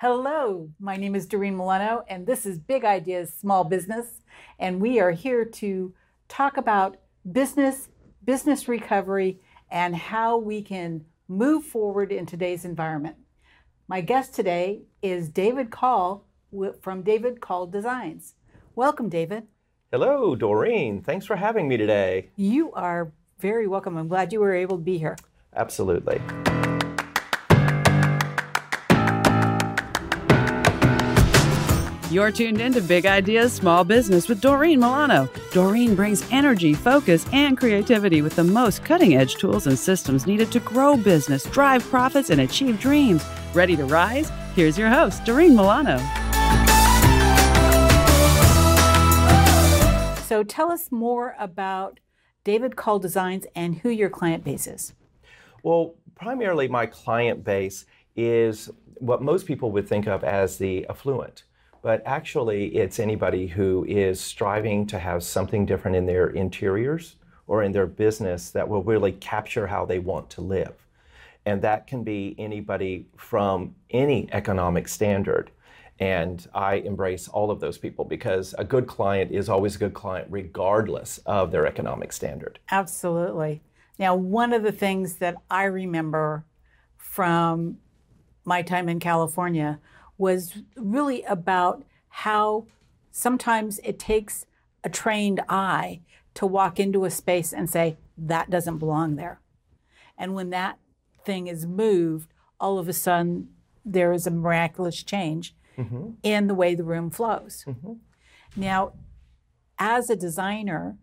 Hello, my name is Doreen Milano, and this is Big Ideas Small Business. And we are here to talk about business, business recovery, and how we can move forward in today's environment. My guest today is David Call from David Call Designs. Welcome, David. Hello, Doreen. Thanks for having me today. You are very welcome. I'm glad you were able to be here. Absolutely. You're tuned in to Big Ideas Small Business with Doreen Milano. Doreen brings energy, focus, and creativity with the most cutting edge tools and systems needed to grow business, drive profits, and achieve dreams. Ready to rise? Here's your host, Doreen Milano. So tell us more about David Call Designs and who your client base is. Well, primarily my client base is what most people would think of as the affluent but actually it's anybody who is striving to have something different in their interiors or in their business that will really capture how they want to live. And that can be anybody from any economic standard. And I embrace all of those people because a good client is always a good client regardless of their economic standard. Absolutely. Now, one of the things that I remember from my time in California was really about how sometimes it takes a trained eye to walk into a space and say, that doesn't belong there. And when that thing is moved, all of a sudden there is a miraculous change mm-hmm. in the way the room flows. Mm-hmm. Now, as a designer,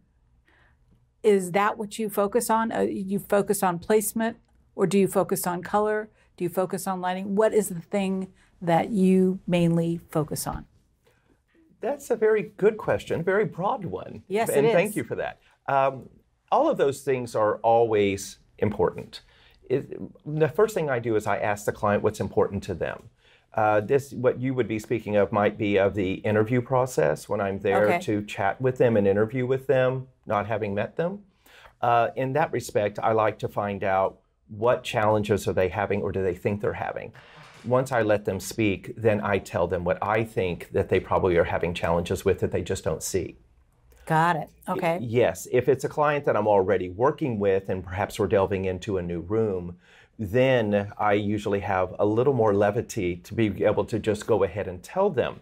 is that what you focus on? Uh, you focus on placement or do you focus on color? Do you focus on lighting? What is the thing that you mainly focus on? That's a very good question, a very broad one. Yes, and it is. thank you for that. Um, all of those things are always important. It, the first thing I do is I ask the client what's important to them. Uh, this, what you would be speaking of, might be of the interview process when I'm there okay. to chat with them and interview with them, not having met them. Uh, in that respect, I like to find out what challenges are they having or do they think they're having once I let them speak, then I tell them what I think that they probably are having challenges with that they just don't see. Got it. Okay. Yes. If it's a client that I'm already working with and perhaps we're delving into a new room, then I usually have a little more levity to be able to just go ahead and tell them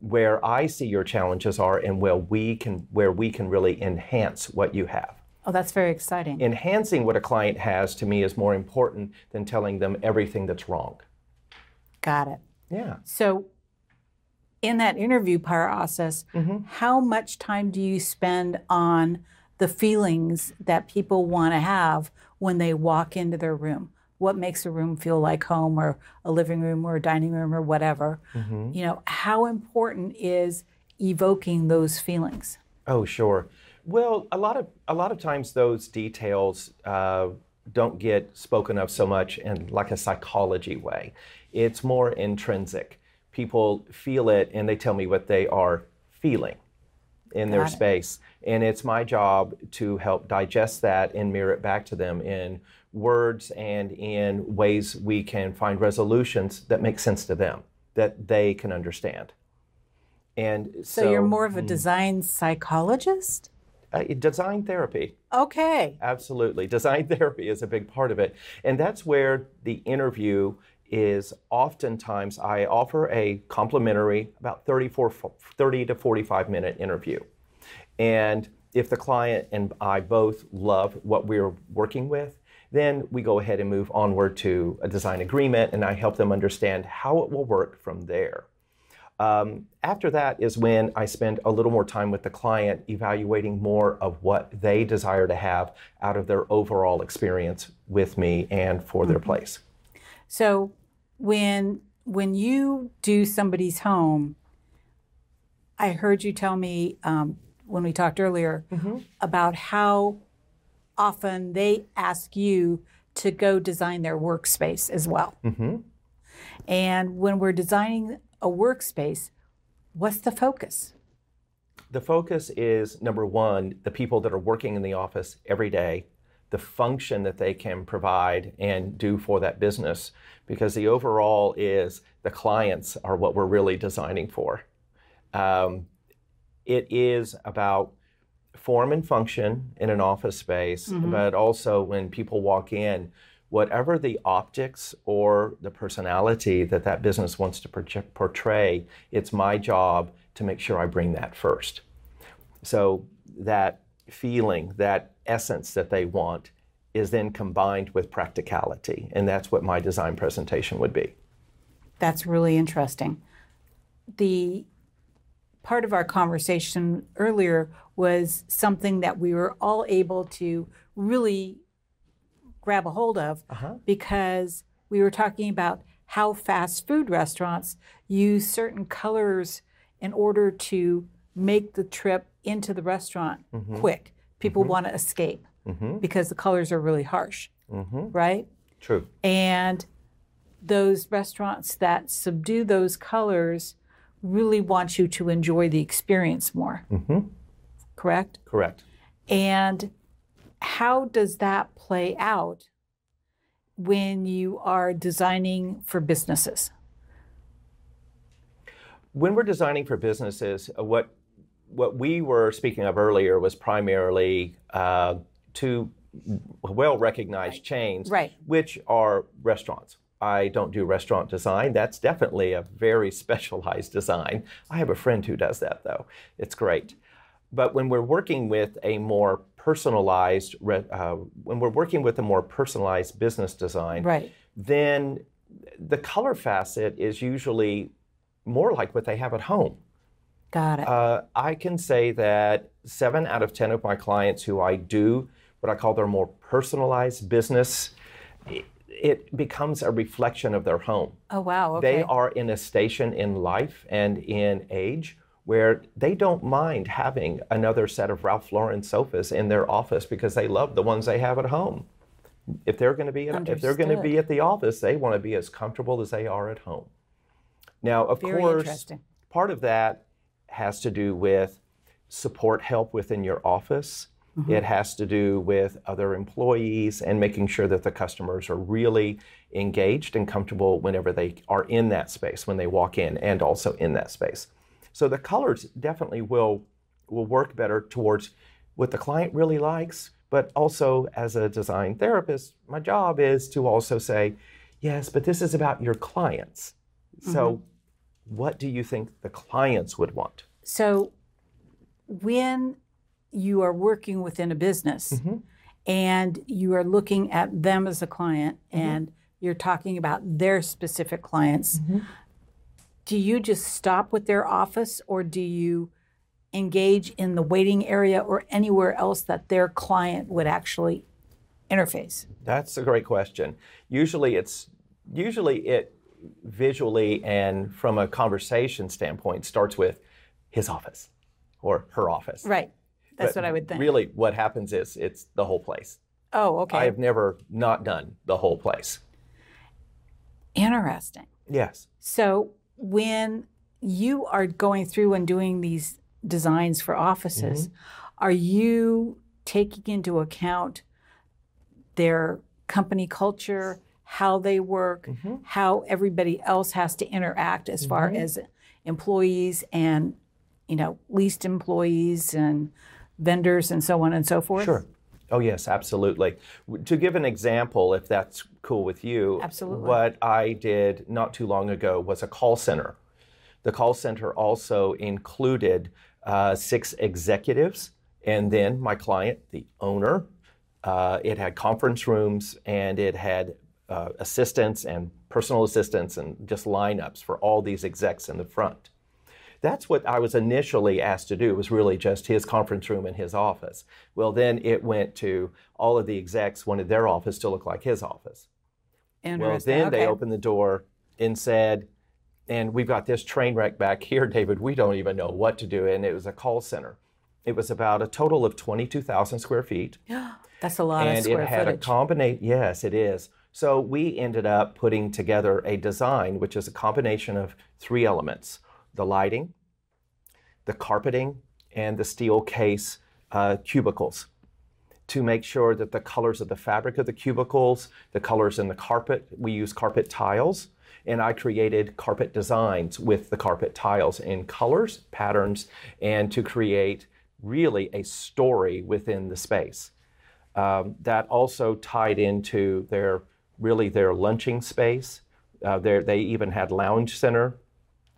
where I see your challenges are and where we can where we can really enhance what you have. Oh, that's very exciting. Enhancing what a client has to me is more important than telling them everything that's wrong. Got it. Yeah. So, in that interview process, mm-hmm. how much time do you spend on the feelings that people want to have when they walk into their room? What makes a room feel like home or a living room or a dining room or whatever? Mm-hmm. You know, how important is evoking those feelings? Oh, sure. Well, a lot of a lot of times those details uh, don't get spoken of so much in like a psychology way. It's more intrinsic. People feel it and they tell me what they are feeling in their space. And it's my job to help digest that and mirror it back to them in words and in ways we can find resolutions that make sense to them, that they can understand. And so, so you're more of a mm. design psychologist? Uh, design therapy. Okay. Absolutely. Design therapy is a big part of it. And that's where the interview is oftentimes I offer a complimentary, about 34, 30 to 45 minute interview. And if the client and I both love what we're working with, then we go ahead and move onward to a design agreement and I help them understand how it will work from there. Um, after that is when I spend a little more time with the client evaluating more of what they desire to have out of their overall experience with me and for mm-hmm. their place. So when when you do somebody's home, I heard you tell me um, when we talked earlier mm-hmm. about how often they ask you to go design their workspace as well. Mm-hmm. And when we're designing a workspace, what's the focus? The focus is number one, the people that are working in the office every day the function that they can provide and do for that business because the overall is the clients are what we're really designing for. Um, it is about form and function in an office space, mm-hmm. but also when people walk in, whatever the optics or the personality that that business wants to portray, it's my job to make sure I bring that first. So that feeling, that essence that they want, is then combined with practicality. And that's what my design presentation would be. That's really interesting. The part of our conversation earlier was something that we were all able to really grab a hold of uh-huh. because we were talking about how fast food restaurants use certain colors in order to make the trip into the restaurant mm-hmm. quick. People mm-hmm. want to escape mm-hmm. because the colors are really harsh, mm-hmm. right? True. And those restaurants that subdue those colors really want you to enjoy the experience more. Mm-hmm. Correct? Correct. And how does that play out when you are designing for businesses? When we're designing for businesses, uh, what what we were speaking of earlier was primarily uh, two well recognized right. chains, right. which are restaurants. I don't do restaurant design. That's definitely a very specialized design. I have a friend who does that, though. It's great. But when we're working with a more personalized, uh, when we're working with a more personalized business design, right. then the color facet is usually more like what they have at home. Got it. Uh, I can say that seven out of 10 of my clients who I do what I call their more personalized business, it becomes a reflection of their home. Oh, wow. Okay. They are in a station in life and in age where they don't mind having another set of Ralph Lauren sofas in their office because they love the ones they have at home. If they're going to be in, if they're going to be at the office, they want to be as comfortable as they are at home. Now, of Very course, part of that has to do with support help within your office. Mm-hmm. It has to do with other employees and making sure that the customers are really engaged and comfortable whenever they are in that space, when they walk in and also in that space. So the colors definitely will will work better towards what the client really likes, but also as a design therapist, my job is to also say, yes, but this is about your clients. Mm-hmm. So what do you think the clients would want? So when you are working within a business mm-hmm. and you are looking at them as a client mm-hmm. and you're talking about their specific clients, mm-hmm. do you just stop with their office or do you engage in the waiting area or anywhere else that their client would actually interface? That's a great question. Usually it's usually it visually and from a conversation standpoint starts with his office or her office. Right. That's but what I would think. Really, what happens is it's the whole place. Oh, okay. I have never not done the whole place. Interesting. Yes. So when you are going through and doing these designs for offices, mm-hmm. are you taking into account their company culture, how they work, mm-hmm. how everybody else has to interact as mm-hmm. far as employees and you know leased employees and vendors and so on and so forth? Sure. Oh, yes, absolutely. To give an example, if that's cool with you, absolutely. what I did not too long ago was a call center. The call center also included uh, six executives and then my client, the owner. Uh, it had conference rooms and it had uh, assistants and personal assistants and just lineups for all these execs in the front. That's what I was initially asked to do, It was really just his conference room and his office. Well, then it went to all of the execs wanted their office to look like his office. And well, then okay. they opened the door and said, and we've got this train wreck back here, David. We don't even know what to do. And it was a call center. It was about a total of 22,000 square feet. That's a lot and of square footage. And it had a combination, yes, it is. So we ended up putting together a design, which is a combination of three elements the lighting, the carpeting, and the Steelcase uh, cubicles. to make sure that the colors of the fabric of the cubicles, the colors in the carpet, we use carpet tiles. And I created carpet designs with the carpet tiles in colors, patterns, and to create really a story within the space. Um, that also tied into their really their lunching space. Uh, they even had lounge center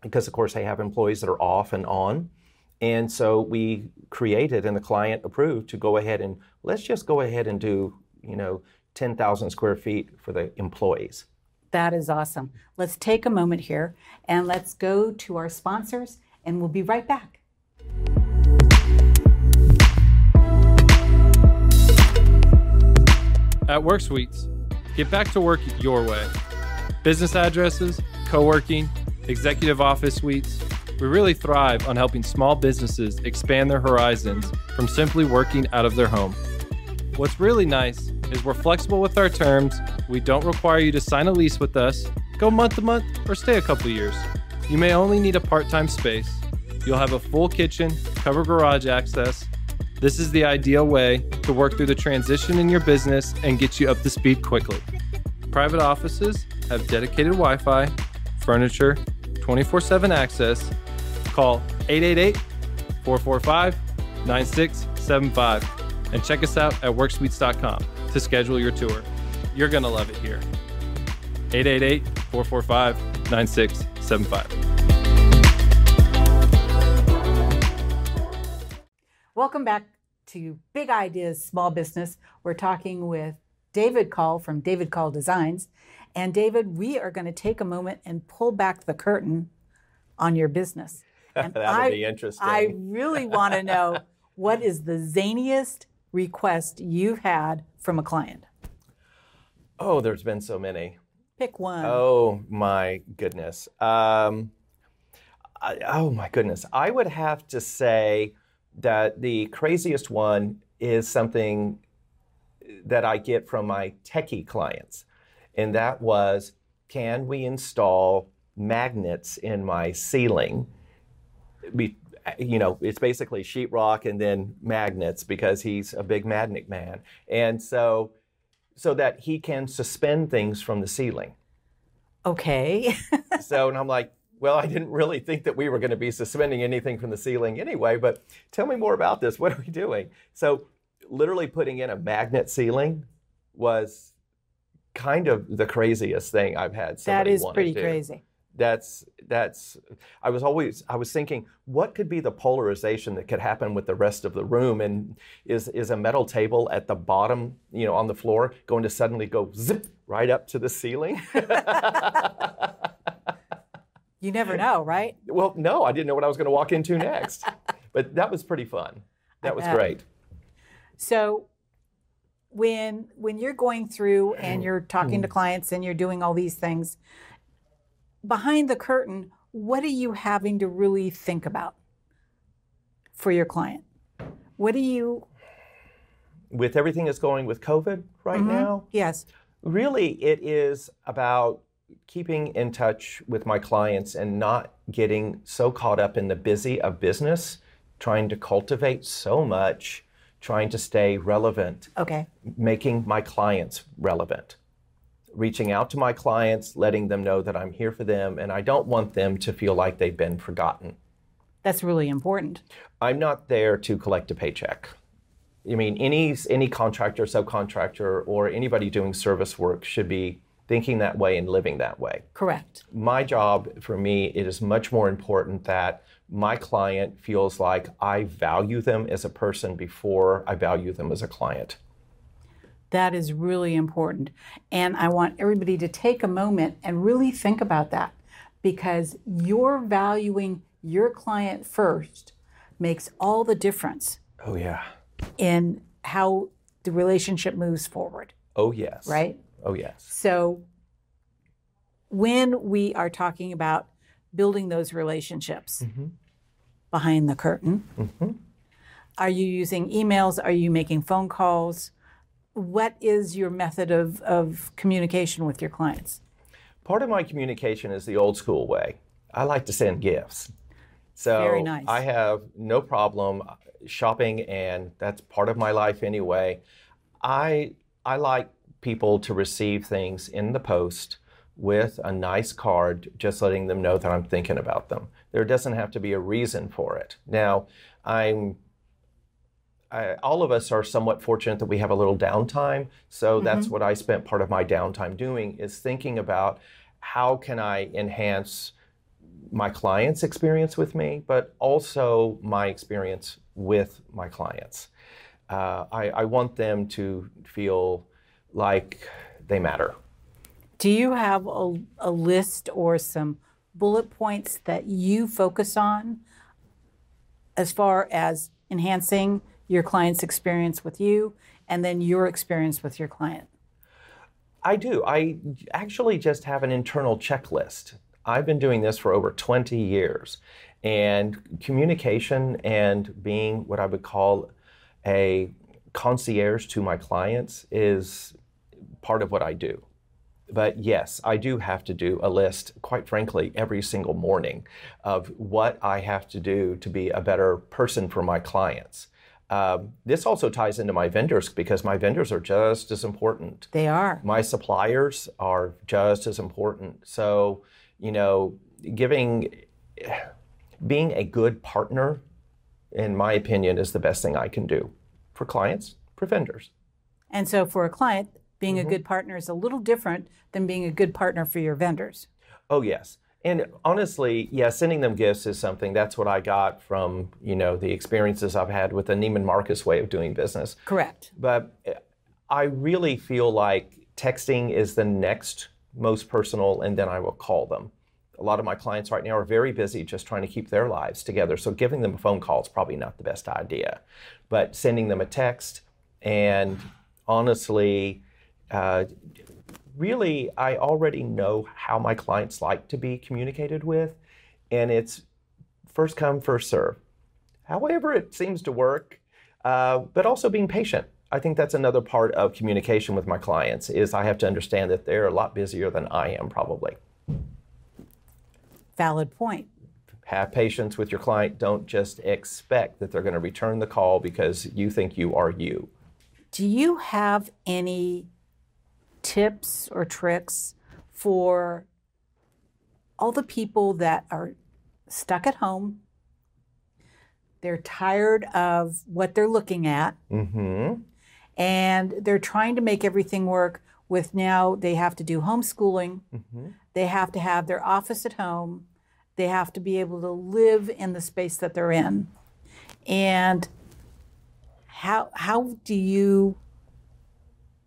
because, of course, they have employees that are off and on. And so we created and the client approved to go ahead and let's just go ahead and do, you know, 10,000 square feet for the employees. That is awesome. Let's take a moment here and let's go to our sponsors and we'll be right back. At Work Suites, get back to work your way. Business addresses, co working, executive office suites we really thrive on helping small businesses expand their horizons from simply working out of their home. What's really nice is we're flexible with our terms. We don't require you to sign a lease with us, go month to month, or stay a couple years. You may only need a part time space. You'll have a full kitchen, cover garage access. This is the ideal way to work through the transition in your business and get you up to speed quickly. Private offices have dedicated Wi Fi, furniture, 24 7 access, Call 888 445 9675 and check us out at worksuites.com to schedule your tour. You're going to love it here. 888 445 9675. Welcome back to Big Ideas Small Business. We're talking with David Call from David Call Designs. And David, we are going to take a moment and pull back the curtain on your business. And that would I, be interesting. I really want to know what is the zaniest request you've had from a client? Oh, there's been so many. Pick one. Oh my goodness. Um, I, oh my goodness. I would have to say that the craziest one is something that I get from my techie clients, and that was, can we install magnets in my ceiling? Be, you know, it's basically sheetrock and then magnets because he's a big magnet man. And so, so that he can suspend things from the ceiling. Okay. so, and I'm like, well, I didn't really think that we were going to be suspending anything from the ceiling anyway, but tell me more about this. What are we doing? So, literally putting in a magnet ceiling was kind of the craziest thing I've had. That is pretty crazy that's that's i was always i was thinking what could be the polarization that could happen with the rest of the room? And is is a metal table at the bottom you know on the floor going to suddenly go zip right up to the ceiling? You never know right? Well no i didn't know what i was going to walk into next. But that was pretty fun. That was great. So when when you're going through and you're talking to mm. clients and you're doing all these things behind the curtain, what are you having to really think about for your client? What do you. With everything that's going with COVID right mm-hmm. now? Yes. Really, it is about keeping in touch with my clients and not getting so caught up in the busy of business, trying to cultivate so much, trying to stay relevant. Okay. Making my clients relevant reaching out to my clients, letting them know that I'm here for them, and I don't want them to feel like they've been forgotten. That's really important. I'm not there to collect a paycheck. I mean, any any contractor, subcontractor, or anybody doing service work should be thinking that way and living that way. Correct. My job for me, it is much more important that my client feels like I value them as a person before I value them as a client. That is really important. And I want everybody to take a moment and really think about that because you're valuing your client first makes all the difference. Oh, yeah. In how the relationship moves forward. Oh, yes. Right? Oh, yes. So when we are talking about building those relationships mm-hmm. behind the curtain, mm-hmm. are you using emails? Are you making phone calls? What is your method of, of communication with your clients? Part of my communication is the old school way. I like to send gifts. So Very nice. I have no problem shopping, and that's part of my life anyway. I I like people to receive things in the post with a nice card, just letting them know that I'm thinking about them. There doesn't have to be a reason for it. Now, I'm I, all of us are somewhat fortunate that we have a little downtime. So mm-hmm. that's what I spent part of my downtime doing is thinking about how can I enhance my client's experience with me, but also my experience with my clients. Uh, I, I want them to feel like they matter. Do you have a, a list or some bullet points that you focus on as far as enhancing your client's experience with you and then your experience with your client? I do. I actually just have an internal checklist. I've been doing this for over 20 years. And communication and being what I would call a concierge to my clients is part of what I do. But yes, I do have to do a list, quite frankly, every single morning of what I have to do to be a better person for my clients. Um, this also ties into my vendors because my vendors are just as important. They are. My suppliers are just as important. So, you know, giving, being a good partner, in my opinion, is the best thing I can do for clients, for vendors. And so, for a client, being mm-hmm. a good partner is a little different than being a good partner for your vendors. Oh, yes. And honestly, yeah, sending them gifts is something that's what I got from, you know, the experiences I've had with the Neiman Marcus way of doing business. Correct. But I really feel like texting is the next most personal, and then I will call them. A lot of my clients right now are very busy just trying to keep their lives together. So giving them a phone call is probably not the best idea. But sending them a text and honestly, uh, really, I already know how my clients like to be communicated with, and it's first come, first serve. However, it seems to work, uh, but also being patient. I think that's another part of communication with my clients is I have to understand that they're a lot busier than I am probably. Valid point. Have patience with your client. Don't just expect that they're going to return the call because you think you are you. Do you have any tips or tricks for all the people that are stuck at home? They're tired of what they're looking at. Mm-hmm. And they're trying to make everything work with now they have to do homeschooling. Mm-hmm. They have to have their office at home. They have to be able to live in the space that they're in. And how how do you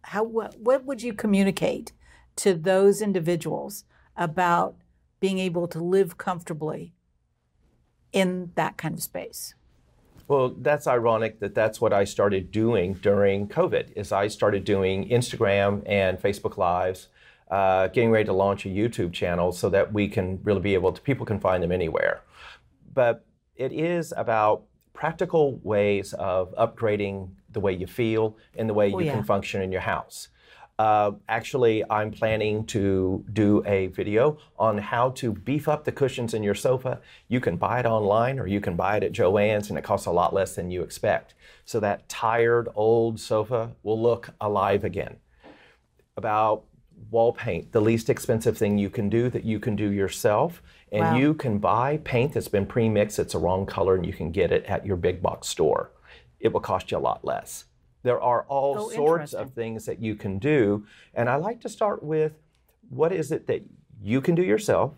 how what, what would you communicate to those individuals about being able to live comfortably in that kind of space? Well, that's ironic that that's what I started doing during COVID. Is I started doing Instagram and Facebook Lives, uh, getting ready to launch a YouTube channel so that we can really be able to people can find them anywhere. But it is about practical ways of upgrading the way you feel and the way oh, you yeah. can function in your house. Uh, actually, I'm planning to do a video on how to beef up the cushions in your sofa. You can buy it online or you can buy it at Joann's, and it costs a lot less than you expect. So that tired old sofa will look alive again. About wall paint, the least expensive thing you can do that you can do yourself. And wow. you can buy paint that's been pre mixed, it's a wrong color, and you can get it at your big box store it will cost you a lot less. There are all oh, sorts of things that you can do. And I like to start with what is it that you can do yourself,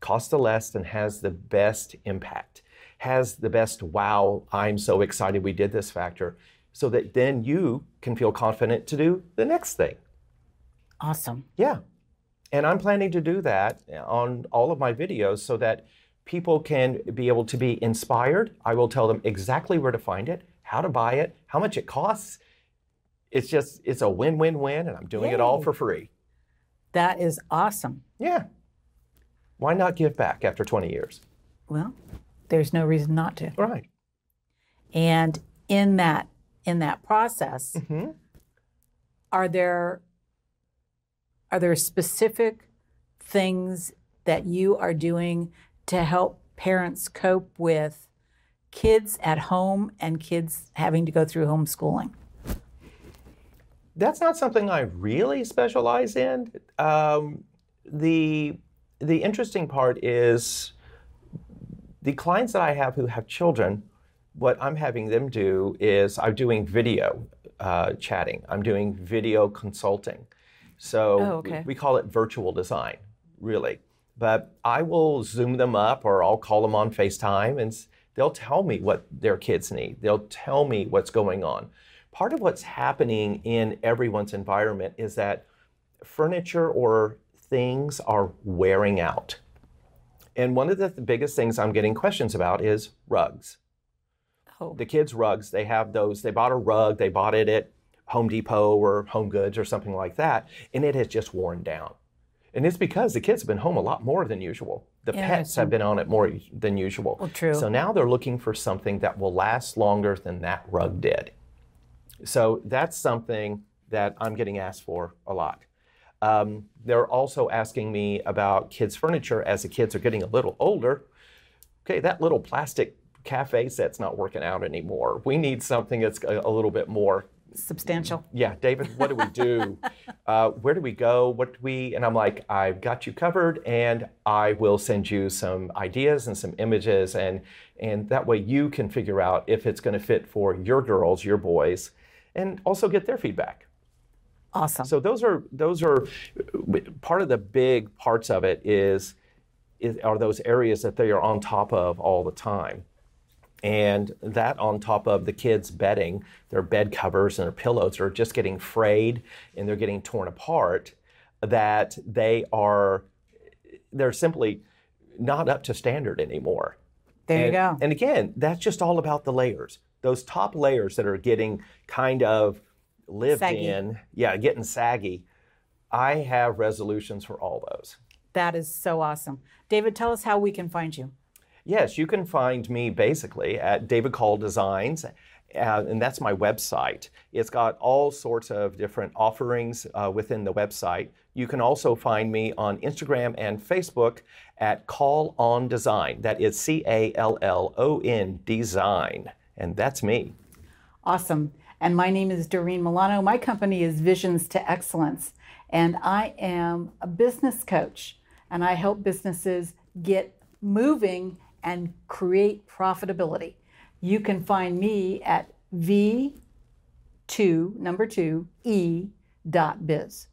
costs the less, and has the best impact, has the best wow, I'm so excited we did this factor, so that then you can feel confident to do the next thing. Awesome. Yeah. And I'm planning to do that uh, on all of my videos so that people can be able to be inspired. I will tell them exactly where to find it how to buy it, how much it costs. It's just, it's a win win win, and I'm doing Yay. it all for free. That is awesome. Yeah. Why not give back after 20 years? Well, there's no reason not to. Right. And in that in that process, mm-hmm. are there are there specific things that you are doing to help parents cope with kids at home and kids having to go through homeschooling? That's not something I really specialize in. Um, the the interesting part is the clients that I have who have children. What I'm having them do is I'm doing video uh, chatting. I'm doing video consulting. So Oh, okay. we call it virtual design, really. But I will Zoom them up or I'll call them on FaceTime and they'll tell me what their kids need. They'll tell me what's going on. Part of what's happening in everyone's environment is that furniture or things are wearing out. And one of the th- biggest things I'm getting questions about is rugs Oh, the kids' rugs, they have those. They bought a rug, they bought it at Home Depot or Home Goods or something like that, and it has just worn down. And it's because the kids have been home a lot more than usual. The pets have been on it more than usual. Well, true. So now they're looking for something that will last longer than that rug did. So that's something that I'm getting asked for a lot. Um, they're also asking me about kids' furniture as the kids are getting a little older. Okay, that little plastic cafe set's not working out anymore. We need something that's a, a little bit more. Substantial. Yeah, David, what do we do? uh, where do we go? What do we? And I'm like, I've got you covered, and I will send you some ideas and some images, and and that way you can figure out if it's going to fit for your girls, your boys, and also get their feedback. Awesome. So those are those are part of the big parts of it is, is are those areas that they are on top of all the time. And that on top of the kids' bedding, their bed covers and their pillows are just getting frayed and they're getting torn apart, that they are they're simply not up to standard anymore. there you And- go. And again, that's just all about the layers. Those top layers that are getting kind of lived Saggy. in, yeah, getting saggy. I have resolutions for all those. that is so awesome. David, tell us how we can find you. Yes, you can find me basically at David Call Designs, uh, and that's my website. It's got all sorts of different offerings uh, within the website. You can also find me on Instagram and Facebook at Call On Design. That is C A L L O N Design, and that's me. Awesome. And my name is Doreen Milano. My company is Visions to Excellence, and I am a business coach, and I help businesses get moving and create profitability. You can find me at V2, number two, E dot biz.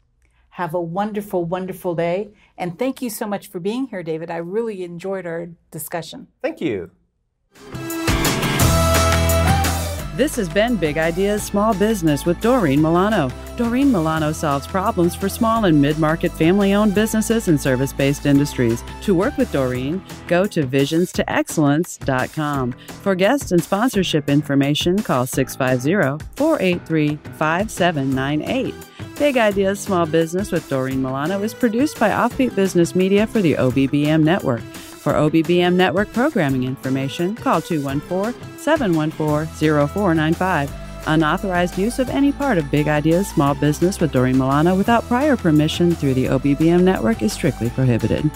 Have a wonderful, wonderful day. And thank you so much for being here, David. I really enjoyed our discussion. Thank you. This has been Big Ideas Small Business with Doreen Milano. Doreen Milano solves problems for small and mid market family owned businesses and service based industries. To work with Doreen, go to visionstoexcellence.com. For guest and sponsorship information, call 650 483 5798. Big Ideas Small Business with Doreen Milano is produced by Offbeat Business Media for the OBBM Network. For OBBM network programming information, call 214 714 0495. Unauthorized use of any part of Big Ideas Small Business with Doreen Milano without prior permission through the OBBM network is strictly prohibited.